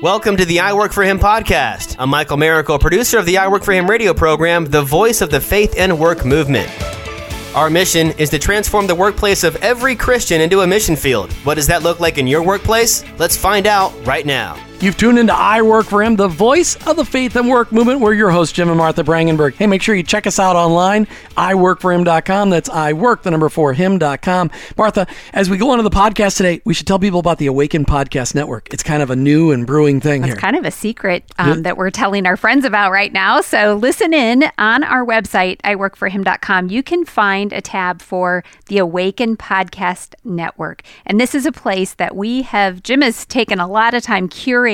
Welcome to the I Work for Him podcast. I'm Michael Miracle, producer of the I Work for Him radio program, the voice of the faith and work movement. Our mission is to transform the workplace of every Christian into a mission field. What does that look like in your workplace? Let's find out right now. You've tuned into I Work for Him, the voice of the faith and work movement. We're your hosts, Jim and Martha Brangenberg. Hey, make sure you check us out online, iworkforhim.com. That's I work, the number four, him.com. Martha, as we go on to the podcast today, we should tell people about the Awaken Podcast Network. It's kind of a new and brewing thing It's here. kind of a secret um, that we're telling our friends about right now. So listen in on our website, iworkforhim.com. You can find a tab for the Awaken Podcast Network. And this is a place that we have, Jim has taken a lot of time curating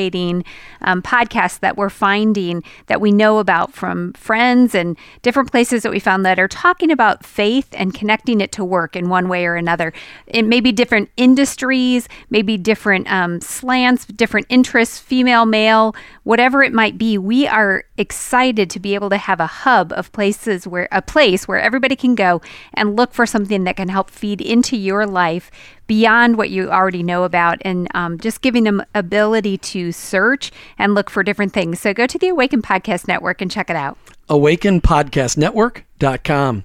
um, podcasts that we're finding that we know about from friends and different places that we found that are talking about faith and connecting it to work in one way or another. It may be different industries, maybe different um, slants, different interests, female, male, whatever it might be. We are excited to be able to have a hub of places where a place where everybody can go and look for something that can help feed into your life beyond what you already know about and um, just giving them ability to search and look for different things so go to the awaken podcast network and check it out awakenpodcastnetwork.com.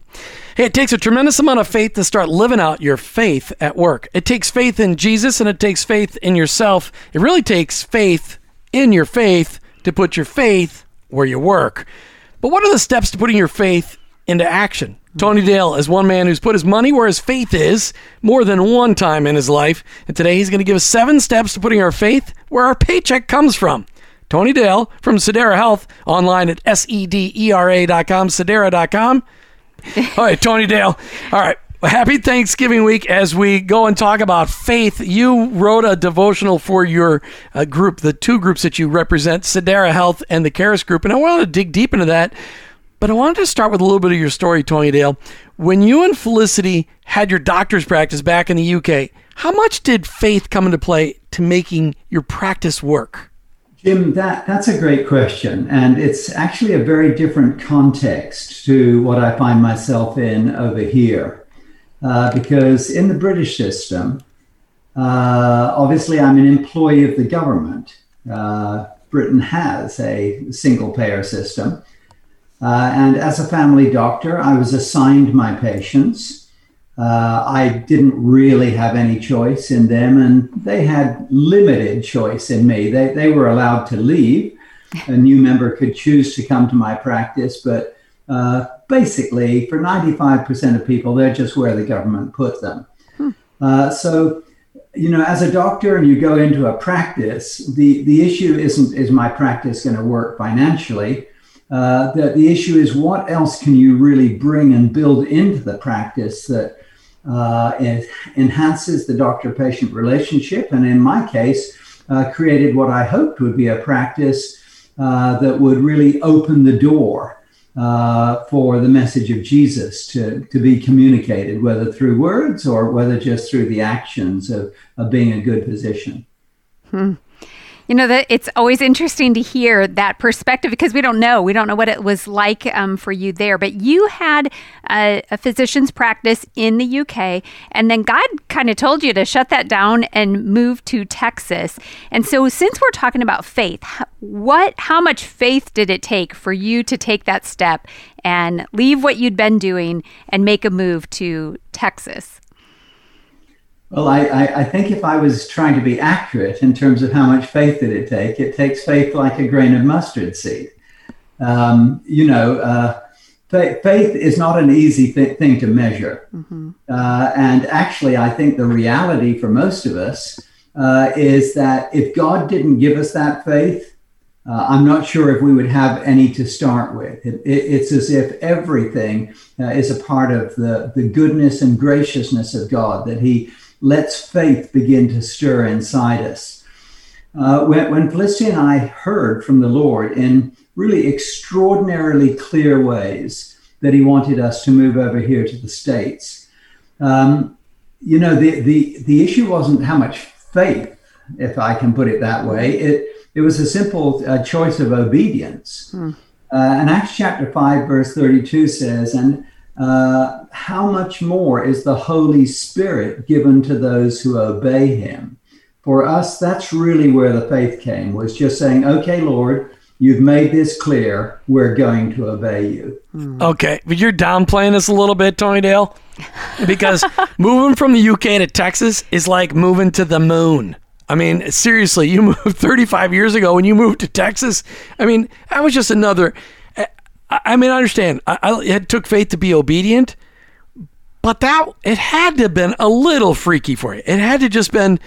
Hey, it takes a tremendous amount of faith to start living out your faith at work. It takes faith in Jesus and it takes faith in yourself. It really takes faith in your faith to put your faith where you work. But what are the steps to putting your faith into action? Tony Dale is one man who's put his money where his faith is more than one time in his life. And today he's going to give us seven steps to putting our faith where our paycheck comes from. Tony Dale from Sedera Health, online at S-E-D-E-R-A.com, Sedera.com. All right, Tony Dale. All right. Happy Thanksgiving week as we go and talk about faith. You wrote a devotional for your uh, group, the two groups that you represent, Sedera Health and the Karis Group. And I want to dig deep into that. But I wanted to start with a little bit of your story, Tony Dale. When you and Felicity had your doctor's practice back in the UK, how much did faith come into play to making your practice work? Jim, that, that's a great question. And it's actually a very different context to what I find myself in over here. Uh, because in the British system, uh, obviously I'm an employee of the government. Uh, Britain has a single payer system. Uh, and as a family doctor, I was assigned my patients. Uh, I didn't really have any choice in them, and they had limited choice in me. They, they were allowed to leave. A new member could choose to come to my practice, but uh, basically, for 95% of people, they're just where the government put them. Uh, so, you know, as a doctor and you go into a practice, the, the issue isn't is my practice going to work financially? Uh, the, the issue is what else can you really bring and build into the practice that uh, enhances the doctor patient relationship. And in my case, uh, created what I hoped would be a practice uh, that would really open the door uh, for the message of Jesus to, to be communicated, whether through words or whether just through the actions of, of being a good physician. Hmm. You know that it's always interesting to hear that perspective because we don't know. We don't know what it was like um, for you there. But you had a, a, physician's practice in the UK, and then God kind of told you to shut that down and move to Texas. And so, since we're talking about faith, what, how much faith did it take for you to take that step and leave what you'd been doing and make a move to Texas? Well, I, I, I, think if I was trying to be accurate in terms of how much faith did it take, it takes faith like a grain of mustard seed. Um, you know, uh, faith, faith, is not an easy th- thing to measure. Mm-hmm. Uh, and actually, I think the reality for most of us uh, is that if God didn't give us that faith, uh, I'm not sure if we would have any to start with. It, it, it's as if everything uh, is a part of the, the goodness and graciousness of God, that He lets faith begin to stir inside us. Uh, when, when Felicity and I heard from the Lord in really extraordinarily clear ways that He wanted us to move over here to the States, um, you know, the, the, the issue wasn't how much faith, if I can put it that way. It, it was a simple uh, choice of obedience. Hmm. Uh, and Acts chapter 5, verse 32 says, and uh, how much more is the Holy Spirit given to those who obey him? for us, that's really where the faith came, was just saying, okay, Lord, you've made this clear. We're going to obey you. Okay, but you're downplaying this a little bit, Tony Dale, because moving from the UK to Texas is like moving to the moon. I mean, seriously, you moved 35 years ago when you moved to Texas. I mean, that was just another. I, I mean, I understand. I, I, it took faith to be obedient, but that it had to have been a little freaky for you. It had to just been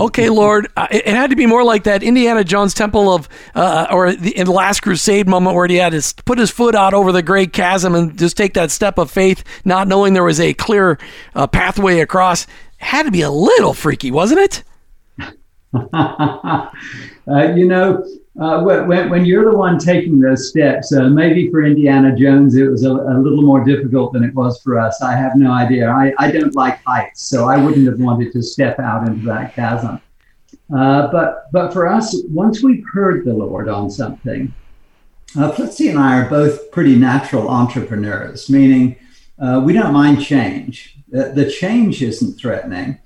okay, Lord, it had to be more like that Indiana Jones Temple of, uh, or the, in the Last Crusade moment where he had to put his foot out over the great chasm and just take that step of faith, not knowing there was a clear uh, pathway across. It had to be a little freaky, wasn't it? uh, you know, uh, when, when you're the one taking those steps, uh, maybe for Indiana Jones it was a, a, little more difficult than it was for us. I have no idea. I, I don't like heights, so I wouldn't have wanted to step out into that chasm. Uh, but but for us, once we've heard the Lord on something, uh, Felicity and I are both pretty natural entrepreneurs, meaning uh, we don't mind change. The, the change isn't threatening.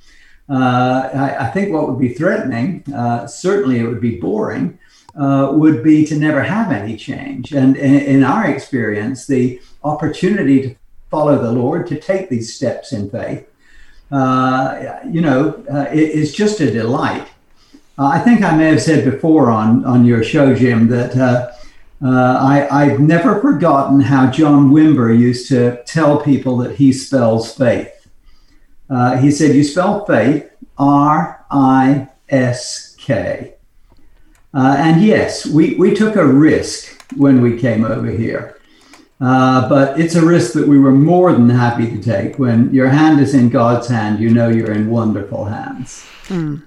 Uh, I, I, think what would be threatening, certainly it would be boring uh, would be to never have any change. And in, our experience, the opportunity to follow the Lord, to take these steps in faith, uh, you know, uh, is just a delight. Uh, I think I may have said before on, on your show, Jim, that uh, I, I've never forgotten how John Wimber used to tell people that he spells faith. he said, You spell faith R I S K. Uh, and yes, we, we took a risk when we came over here. Uh, but it's a risk that we were more than happy to take. When your hand is in God's hand, you know you're in wonderful hands. Mm.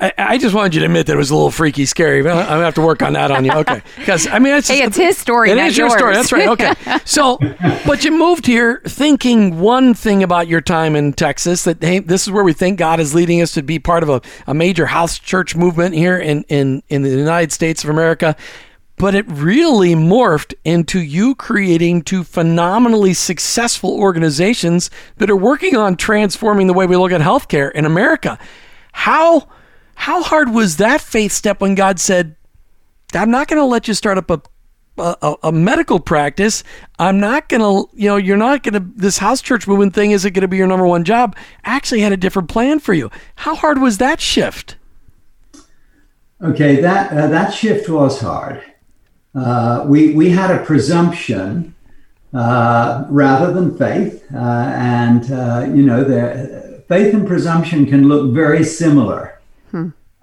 I, I, just wanted you to admit that it was a little freaky, scary. But I'm gonna have to work on that on you. Okay, because I mean, it's, hey, it's his story. It is your story. That's right. Okay, so but you moved here thinking one thing about your time in Texas that hey, this is where we think God is leading us to be part of a, a major house church movement here in in in the United States of America. But it really morphed into you creating two phenomenally successful organizations that are working on transforming the way we look at healthcare in America. How how hard was that faith step when God said, I'm not going to let you start up a, a, a medical practice. I'm not going to, you know, you're not going to, this house church movement thing isn't going to be your number one job. I actually had a different plan for you. How hard was that shift? Okay, that, uh, that shift was hard. Uh, we, we had a presumption uh, rather than faith. Uh, and, uh, you know, the, faith and presumption can look very similar.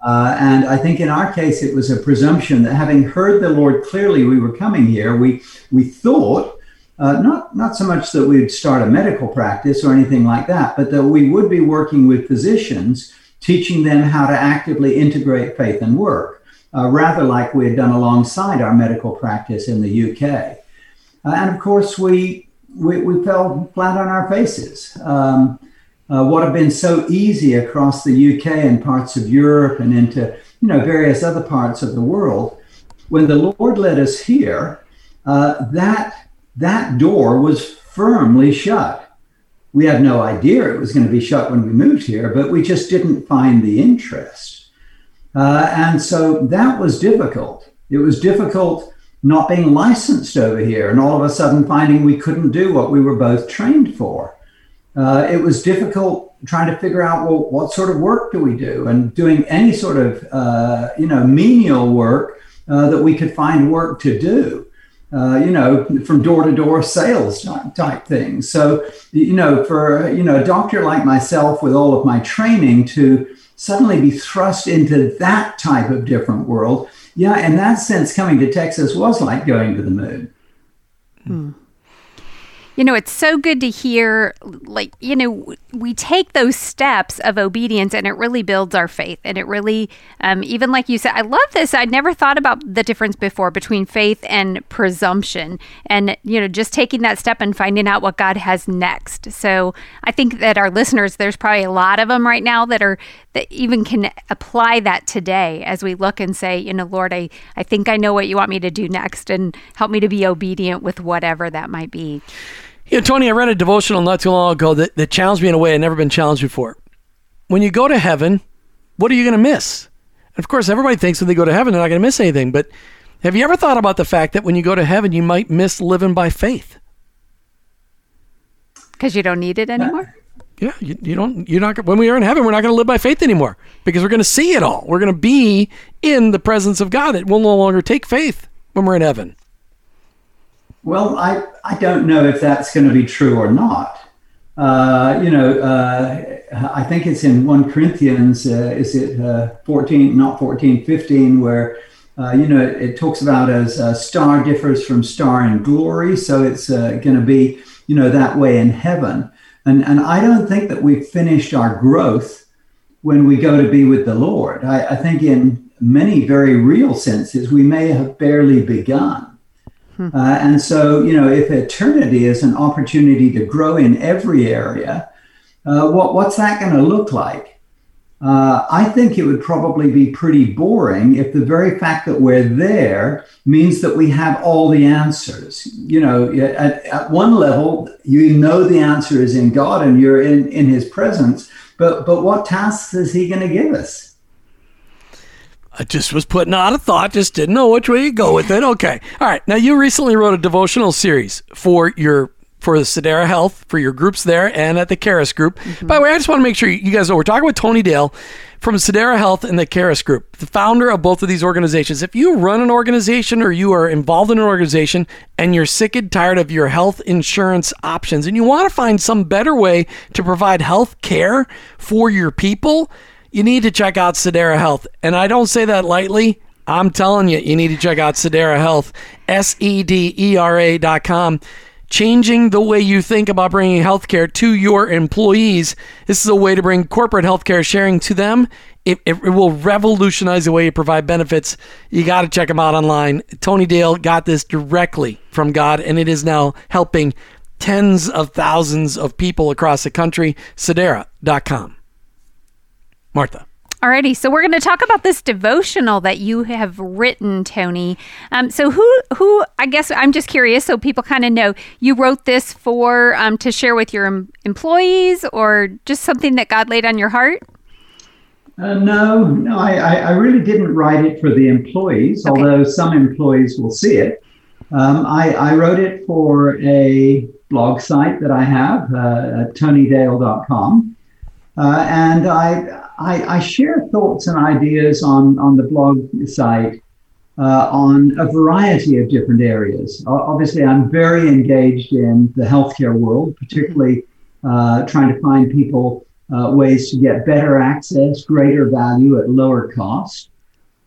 Uh, and I think in our case, it was a presumption that having heard the Lord clearly we were coming here, we, we thought, uh, not, not so much that we'd start a medical practice or anything like that, but that we would be working with physicians, teaching them how to actively integrate faith and work, uh, rather like we had done alongside our medical practice in the UK. Uh, and of course, we, we, we, fell flat on our faces. Um, uh, what have been so easy across the UK and parts of Europe and into you know various other parts of the world. When the Lord led us here, uh, that that door was firmly shut. We had no idea it was going to be shut when we moved here, but we just didn't find the interest, uh, and so that was difficult. It was difficult not being licensed over here and all of a sudden finding we couldn't do what we were both trained for uh, it was difficult trying to figure out well what sort of work do we do? And doing any sort of uh, you know menial work uh, that we could find work to do uh, you know from door to door sales type, type things. So you know for you know a doctor like myself with all of my training to suddenly be thrust into that type of different world yeah in that sense coming to texas was like going to the moon. Hmm. You know, it's so good to hear, like, you know, we take those steps of obedience and it really builds our faith. And it really, um, even like you said, I love this. I'd never thought about the difference before between faith and presumption and, you know, just taking that step and finding out what God has next. So I think that our listeners, there's probably a lot of them right now that are, that even can apply that today as we look and say, you know, Lord, I, I think I know what you want me to do next and help me to be obedient with whatever that might be. You know, Tony, I read a devotional not too long ago that, that challenged me in a way I'd never been challenged before. When you go to heaven, what are you going to miss? And of course, everybody thinks when they go to heaven, they're not going to miss anything. But have you ever thought about the fact that when you go to heaven, you might miss living by faith? Because you don't need it anymore? Yeah, you, you don't. You're not. When we are in heaven, we're not going to live by faith anymore because we're going to see it all. We're going to be in the presence of God. It will no longer take faith when we're in heaven. Well, I I don't know if that's going to be true or not. Uh, you know, uh, I think it's in 1 Corinthians, uh, is it uh, 14, not 14, 15, where, uh, you know, it, it, talks about as a star differs from star in glory. So it's uh, going to be, you know, that way in heaven. And, and I don't think that we've finished our growth when we go to be with the Lord. I, I think in many very real senses, we may have barely begun. Hmm. Uh, and so, you know, if eternity is an opportunity to grow in every area, uh, what, what's that going to look like? Uh, I think it would probably be pretty boring if the very fact that we're there means that we have all the answers. You know, at, at one level, you know the answer is in God and you're in, in His presence, but, but what tasks is He going to give us? I just was putting out a thought, just didn't know which way you go with it. Okay. All right. Now, you recently wrote a devotional series for your for the Sedera Health, for your groups there, and at the Karis Group. Mm-hmm. By the way, I just want to make sure you guys know we're talking with Tony Dale from Sedera Health and the Karis Group, the founder of both of these organizations. If you run an organization or you are involved in an organization and you're sick and tired of your health insurance options and you want to find some better way to provide health care for your people, you need to check out Sedera Health. And I don't say that lightly. I'm telling you, you need to check out Sedera Health, S E D E R A dot com. Changing the way you think about bringing healthcare to your employees. This is a way to bring corporate healthcare sharing to them. It, it, it will revolutionize the way you provide benefits. You got to check them out online. Tony Dale got this directly from God, and it is now helping tens of thousands of people across the country. Sedera.com. Martha. Alrighty, so we're going to talk about this devotional that you have written, Tony. Um, so who, who? I guess I'm just curious, so people kind of know you wrote this for um, to share with your employees, or just something that God laid on your heart. Uh, no, no, I, I, really didn't write it for the employees, okay. although some employees will see it. Um, I, I, wrote it for a blog site that I have, uh, tonydale.com. Uh, and I, I, I, share thoughts and ideas on, on the blog site uh, on a variety of different areas. Obviously, I'm very engaged in the healthcare world, particularly uh, trying to find people uh, ways to get better access, greater value at lower cost.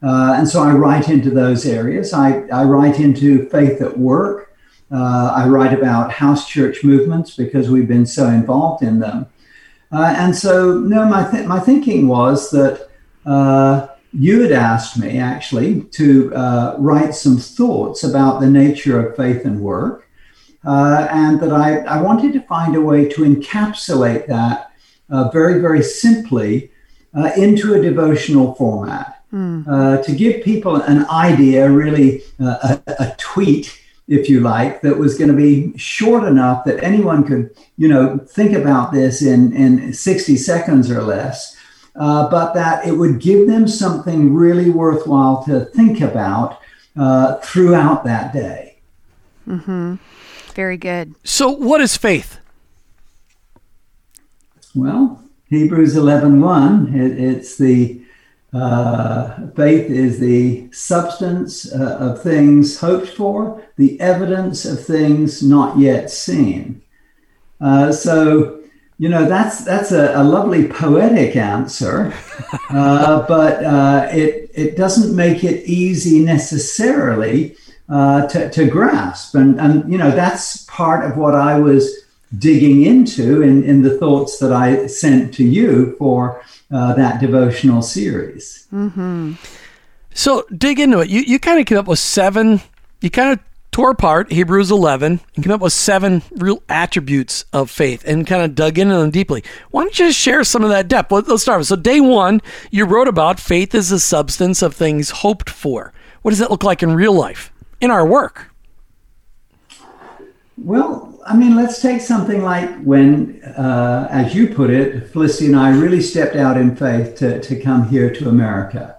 Uh, and so I write into those areas. I, I write into faith at work. Uh, I write about house church movements because we've been so involved in them. Uh, and so, no, my, th- my thinking was that uh, you had asked me actually to uh, write some thoughts about the nature of faith and work, uh, and that I, I wanted to find a way to encapsulate that uh, very, very simply uh, into a devotional format. Mm. to give people an idea, really a, a tweet if you like, that was going to be short enough that anyone could, you know, think about this in, in 60 seconds or less, uh, but that it would give them something really worthwhile to think about uh, throughout that day. Mm-hmm. Very good. So, what is faith? Well, Hebrews 11 1, it, it's the uh, faith is the substance uh, of things hoped for, the evidence of things not yet seen. Uh, so, you know, that's that's a, a lovely poetic answer, uh, but uh, it it doesn't make it easy necessarily uh, to, to grasp. And and you know, that's part of what I was digging into in, in the thoughts that I sent to you for uh, that devotional series. Mm-hmm. So dig into it. You, you kind of came up with seven, you kind of tore apart Hebrews 11 and came up with seven real attributes of faith and kind of dug into them deeply. Why don't you just share some of that depth? Let, us start with. So, day one, you wrote about faith is the substance of things hoped for. What does that look like in real life, in our work? Well, I mean, let's take something like when, uh, as you put it, Felicity and I really stepped out in faith to, to come here to America.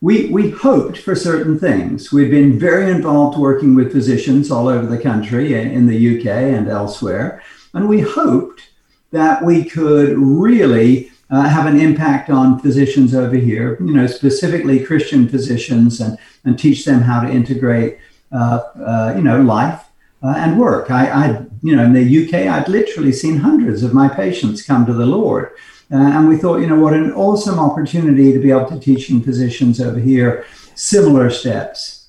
We, we hoped for certain things. We've been very involved working with physicians all over the country, in the UK and elsewhere. And we hoped that we could really uh, have an impact on physicians over here, you know, specifically Christian physicians, and, and teach them how to integrate, uh, uh, you know, life uh, and work. I, I, you know, in the UK, I'd literally seen hundreds of my patients come to the Lord. Uh, and we thought, you know, what an awesome opportunity to be able to teaching physicians over here similar steps.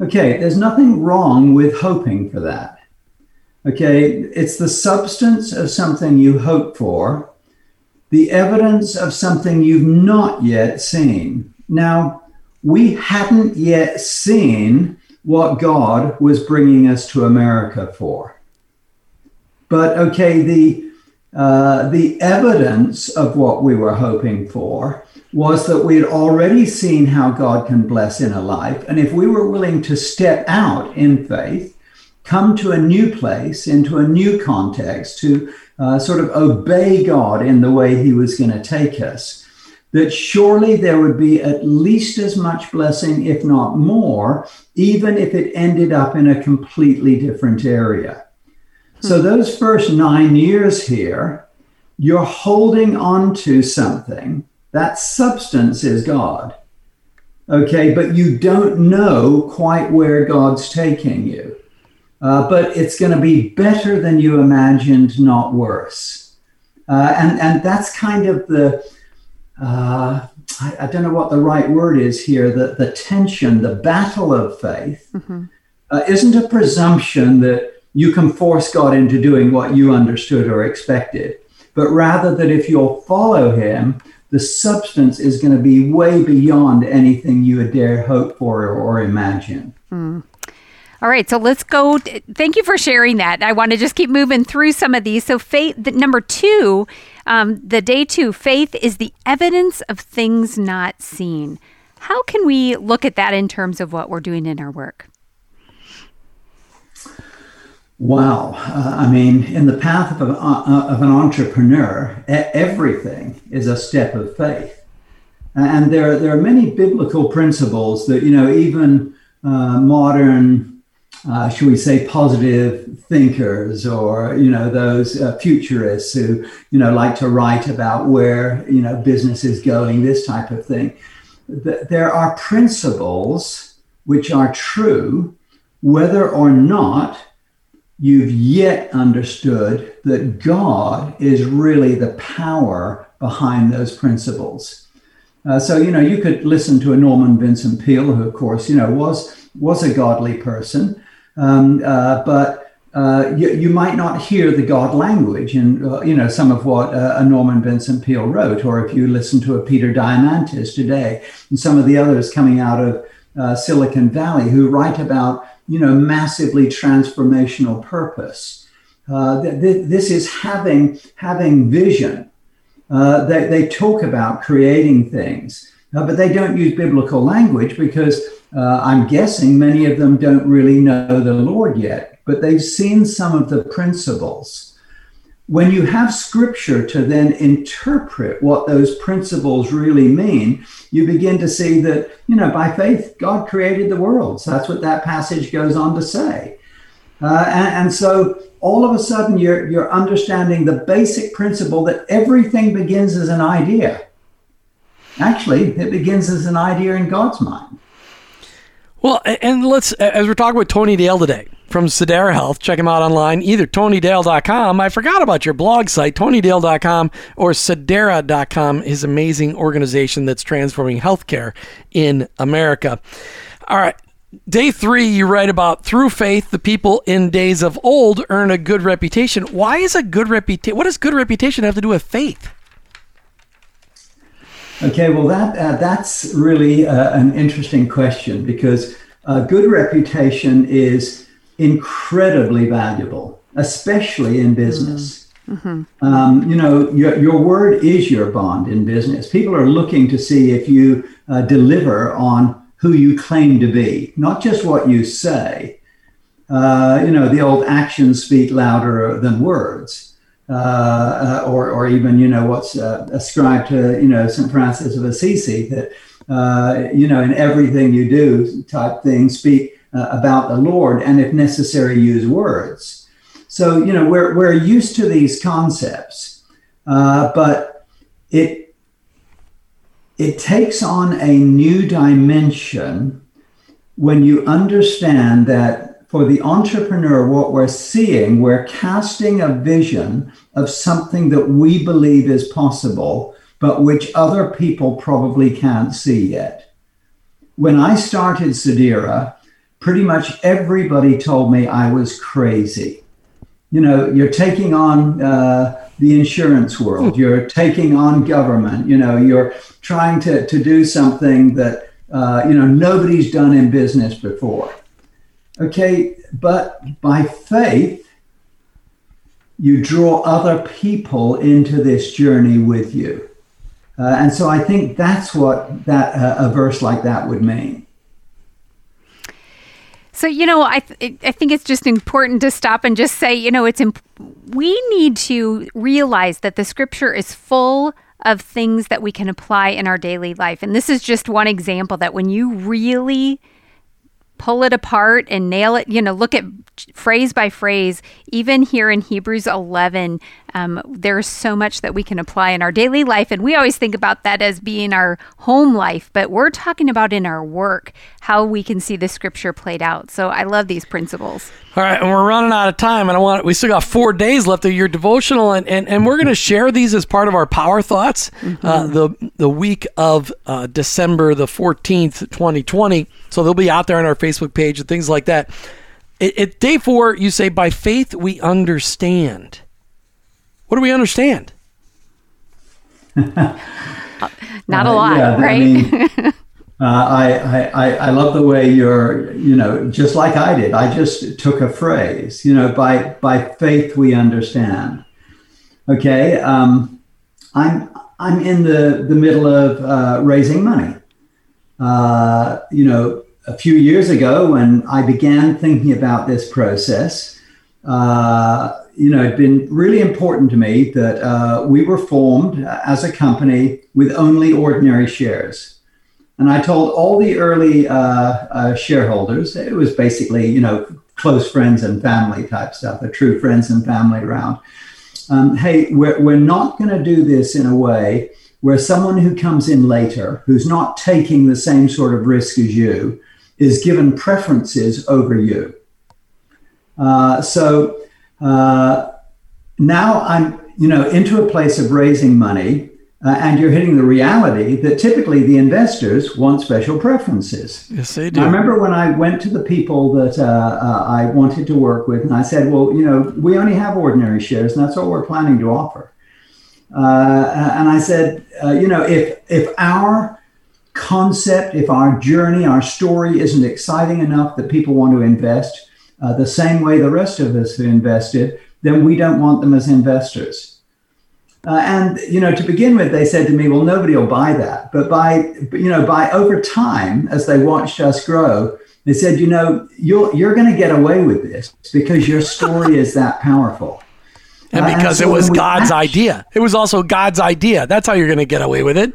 Okay, there's nothing wrong with hoping for that. Okay, it's the substance of something you hope for the evidence of something you've not yet seen. Now, we hadn't yet seen what God was bringing us to America for. But okay, the uh, the evidence of what we were hoping for was that we had already seen how God can bless in a life, and if we were willing to step out in faith, come to a new place, into a new context, to uh, sort of obey God in the way He was going to take us, that surely there would be at least as much blessing, if not more, even if it ended up in a completely different area. Hmm. So, those first nine years here, you're holding on to something. That substance is God. Okay, but you don't know quite where God's taking you uh, but it's going to be better than you imagined, not worse. Uh, and, and that's kind of the, uh, I, I, don't know what the right word is here, the, the tension, the battle of faith mm-hmm. Uh, isn't a presumption that you can force God into doing what you understood or expected, but rather that if you'll follow Him, the substance is going to be way beyond anything you would dare hope for or, imagine. Mm. All right, so let's go. Thank you for sharing that. I want to just keep moving through some of these. So, faith, number two, um, the day two, faith is the evidence of things not seen. How can we look at that in terms of what we're doing in our work? Wow. Uh, I mean, in the path of, uh, of an entrepreneur, everything is a step of faith. And there, there are many biblical principles that, you know, even uh, modern uh, should we say, positive thinkers or, you know, those uh, futurists who, you know, like to write about where, you know, business is going, this type of thing. There are principles which are true, whether or not you've yet understood that God is really the power behind those principles. Uh, so, you know, you could listen to a Norman Vincent Peale, who, of course, you know, was was a godly person, um, uh, but uh, you, you, might not hear the God language and uh, you know some of what uh, a Norman Vincent Peale wrote, or if you listen to a Peter Diamandis today and some of the others coming out of uh, Silicon Valley who write about you know massively transformational purpose. Uh, th- th- this is having having vision. they, they talk about creating things, but they don't use biblical language because uh, I'm guessing many of them don't really know the Lord yet, but they've seen some of the principles. When you have scripture to then interpret what those principles really mean, you begin to see that, you know, by faith, God created the world. So that's what that passage goes on to say. Uh, and, and so all of a sudden, you're, you're understanding the basic principle that everything begins as an idea. Actually, it begins as an idea in God's mind. Well, and let's, as we're talking with Tony Dale today from Sedera Health, check him out online, either tonydale.com. I forgot about your blog site, tonydale.com, or sedera.com, his amazing organization that's transforming healthcare in America. All right. Day three, you write about through faith, the people in days of old earn a good reputation. Why is a good reputation? What does good reputation have to do with faith? Okay, well, that uh, that's really uh, an interesting question because a good reputation is incredibly valuable, especially in business. Mm-hmm. Um, you know, your, your word is your bond in business. People are looking to see if you uh, deliver on who you claim to be, not just what you say. Uh, you know, the old actions speak louder than words. Uh, uh, or, or even, you know, what's uh, ascribed to, you know, St. Francis of Assisi, that, uh, you know, in everything you do type thing, speak about the Lord, and if necessary, use words. So, you know, we're, we're used to these concepts, but it, it takes on a new dimension when you understand that for the entrepreneur, what we're seeing, we're casting a vision of something that we believe is possible, but which other people probably can't see yet. When I started Sedera, pretty much everybody told me I was crazy. You know, you're taking on uh, the insurance world, you're taking on government, you know, you're trying to, to do something that, uh, you know, nobody's done in business before Okay, but by faith, you draw other people into this journey with you. Uh, and so I think that's what that uh, a verse like that would mean. So you know, I th- I think it's just important to stop and just say, you know, it's imp- we need to realize that the scripture is full of things that we can apply in our daily life, and this is just one example that when you really pull it apart and nail it, you know, look at phrase by phrase. Even here in Hebrews 11, um, there's so much that we can apply in our daily life. And we always think about that as being our home life, but we're talking about in our work how we can see the scripture played out. So I love these principles. All right, and we're running out of time, and I want we still got four days left of your devotional, and and, and we're going to share these as part of our power thoughts. Mm-hmm. Uh, the the week of uh, December the fourteenth, twenty twenty. So they'll be out there on our Facebook page and things like that. It, day four, you say by faith we understand. What do we understand? Not a lot, yeah, right? I mean, Uh, I, I, I love the way you're, you know, just like I did. I just took a phrase, you know, by, by faith we understand. Okay. Um, I'm, I'm in the, the middle of uh, raising money. Uh, you know, a few years ago when I began thinking about this process, uh, you know, been really important to me that uh, we were formed as a company with only ordinary shares. And I told all the early uh, uh, shareholders, it was basically, you know, close friends and family type stuff, a true friends and family round. Um, hey, we're, we're not going to do this in a way where someone who comes in later, who's not taking the same sort of risk as you, is given preferences over you. Uh, so uh, now I'm, you know, into a place of raising money uh, and you're hitting the reality that typically the investors want special preferences. Yes, they do. I remember when I went to the people that uh, uh, I wanted to work with, and I said, "Well, you know, we only have ordinary shares, and that's what we're planning to offer." Uh, and I said, uh, "You know, if if our concept, if our journey, our story isn't exciting enough that people want to invest uh, the same way the rest of us have invested, then we don't want them as investors." Uh, and you know, to begin with, they said to me, "Well, nobody will buy that." But by you know, by over time, as they watched us grow, they said, "You know, you're you're going to get away with this because your story is that powerful." And because uh, and so it was God's actually, idea, it was also God's idea. That's how you're going to get away with it.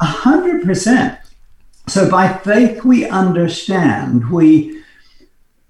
A hundred percent. So by faith, we understand. We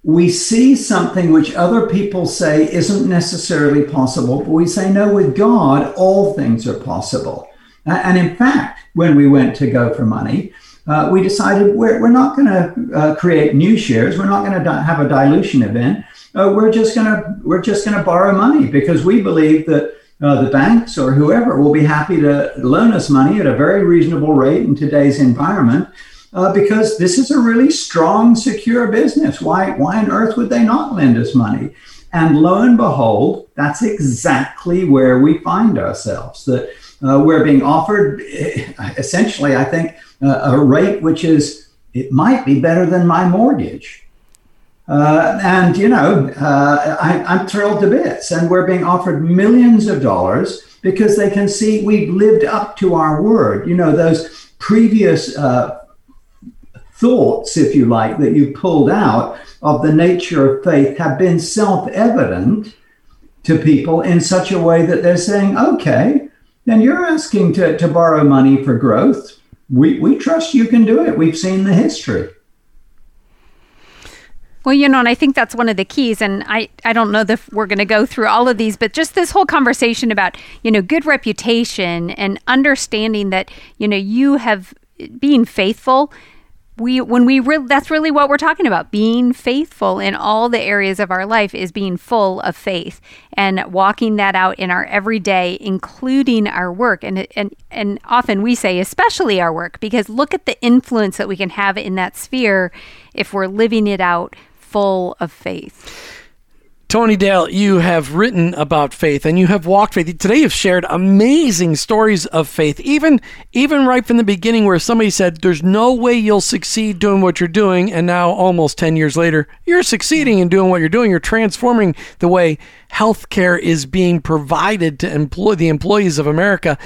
we see something which other people say isn't necessarily possible, but we say, no, with God, all things are possible. And in fact, when we went to go for money, uh, we decided we're, we're not going to uh, create new shares. We're not going to have a dilution event. Uh, we're just going to we're just going to borrow money because we believe that uh, the banks or whoever will be happy to loan us money at a very reasonable rate in today's environment uh, because this is a really strong, secure business. Why, why on earth would they not lend us money? And lo and behold, that's exactly where we find ourselves. That uh, we're being offered, eh, essentially, I think, uh, a rate which is, it might be better than my mortgage. Uh, and, you know, uh, I, am thrilled to bits. And we're being offered millions of dollars because they can see we've lived up to our word. You know, those previous uh, thoughts, if you like, that you pulled out of the nature of faith have been self evident to people in such a way that they're saying, okay, then you're asking to, to borrow money for growth. We, we trust you can do it. We've seen the history. Well, you know, and I think that's one of the keys. And I, I don't know if we're going to go through all of these, but just this whole conversation about, you know, good reputation and understanding that, you know, you have being faithful we when we re- that's really what we're talking about. Being faithful in all the areas of our life is being full of faith and walking that out in our everyday including our work. And and and often we say especially our work because look at the influence that we can have in that sphere if we're living it out full of faith Tony Dale, you have written about faith and you have walked faith. Today you've shared amazing stories of faith, even even right from the beginning where somebody said there's no way you'll succeed doing what you're doing and now almost 10 years later, you're succeeding in doing what you're doing. You're transforming the way healthcare is being provided to employ the employees of America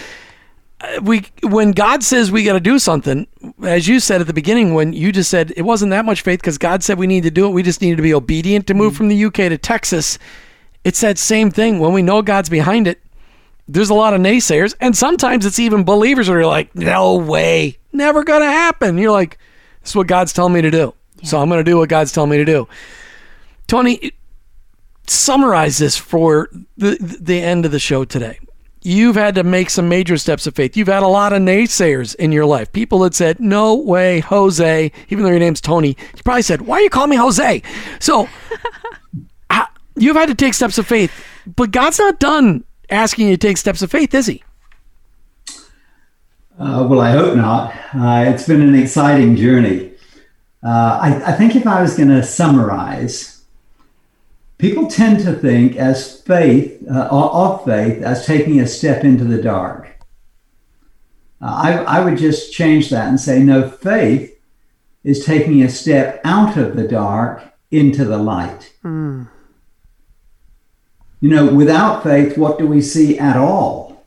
we when God says we got to do something, as you said at the beginning, when you just said it wasn't that much faith because God said we need to do it, we just needed to be obedient to move mm-hmm. from the UK to Texas. It's that same thing. When we know God's behind it, there's a lot of naysayers, and sometimes it's even believers that are like, "No way, never gonna happen." You're like, "This is what God's telling me to do, yeah. so I'm gonna do what God's telling me to do." Tony, summarize this for the the end of the show today you've had to make some major steps of faith. You've had a lot of naysayers in your life. People that said, no way, Jose, even though your name's Tony, you probably said, why are you calling me Jose? So you've had to take steps of faith, but God's not done asking you to take steps of faith, is he? Uh, well, I hope not. Uh, it's been an exciting journey. Uh, I, I think if I was going to summarize, people tend to think as faith uh, of faith as taking a step into the dark. Uh, I, I would just change that and say no, faith is taking a step out of the dark into the light. Mm. You know, without faith, what do we see at all?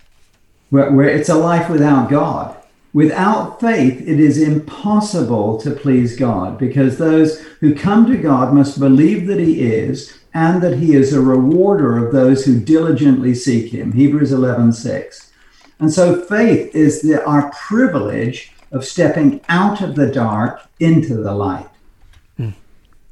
Where, where it's a life without God. Without faith, it is impossible to please God because those who come to God must believe that He is and that he is a rewarder of those who diligently seek him. Hebrews 11 6. And so faith is the, our privilege of stepping out of the dark into the light. Mm.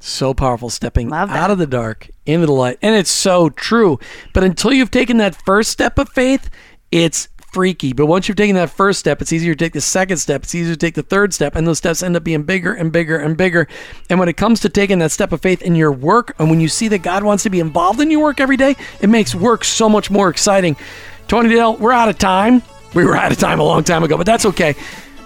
So powerful, stepping out of the dark into the light. And it's so true. But until you've taken that first step of faith, it's freaky. But once you've taken that first step, it's easier to take the second step. It's easier to take the third step. And those steps end up being bigger and bigger and bigger. And when it comes to taking that step of faith in your work, and when you see that God wants to be involved in your work every day, it makes work so much more exciting. Tony Dale, we're out of time. We were out of time a long time ago, but that's okay.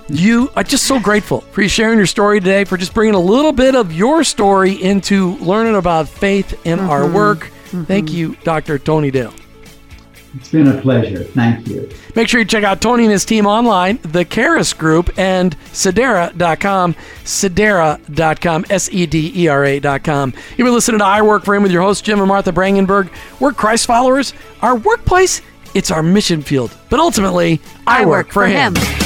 You are just so grateful for you sharing your story today, for just bringing a little bit of your story into learning about faith in mm-hmm. our work. Mm-hmm. Thank you, Dr. Tony Dale. It's been a pleasure. Thank you. Make sure you check out Tony and his team online, the Karis Group, and Sedera.com, Sedera.com, S E D E R A.com. You've been listening to I Work for Him with your host, Jim and Martha Brangenberg. We're Christ followers. Our workplace, it's our mission field. But ultimately, I, I work, work, for, for him. him.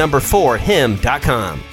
number 4 him.com.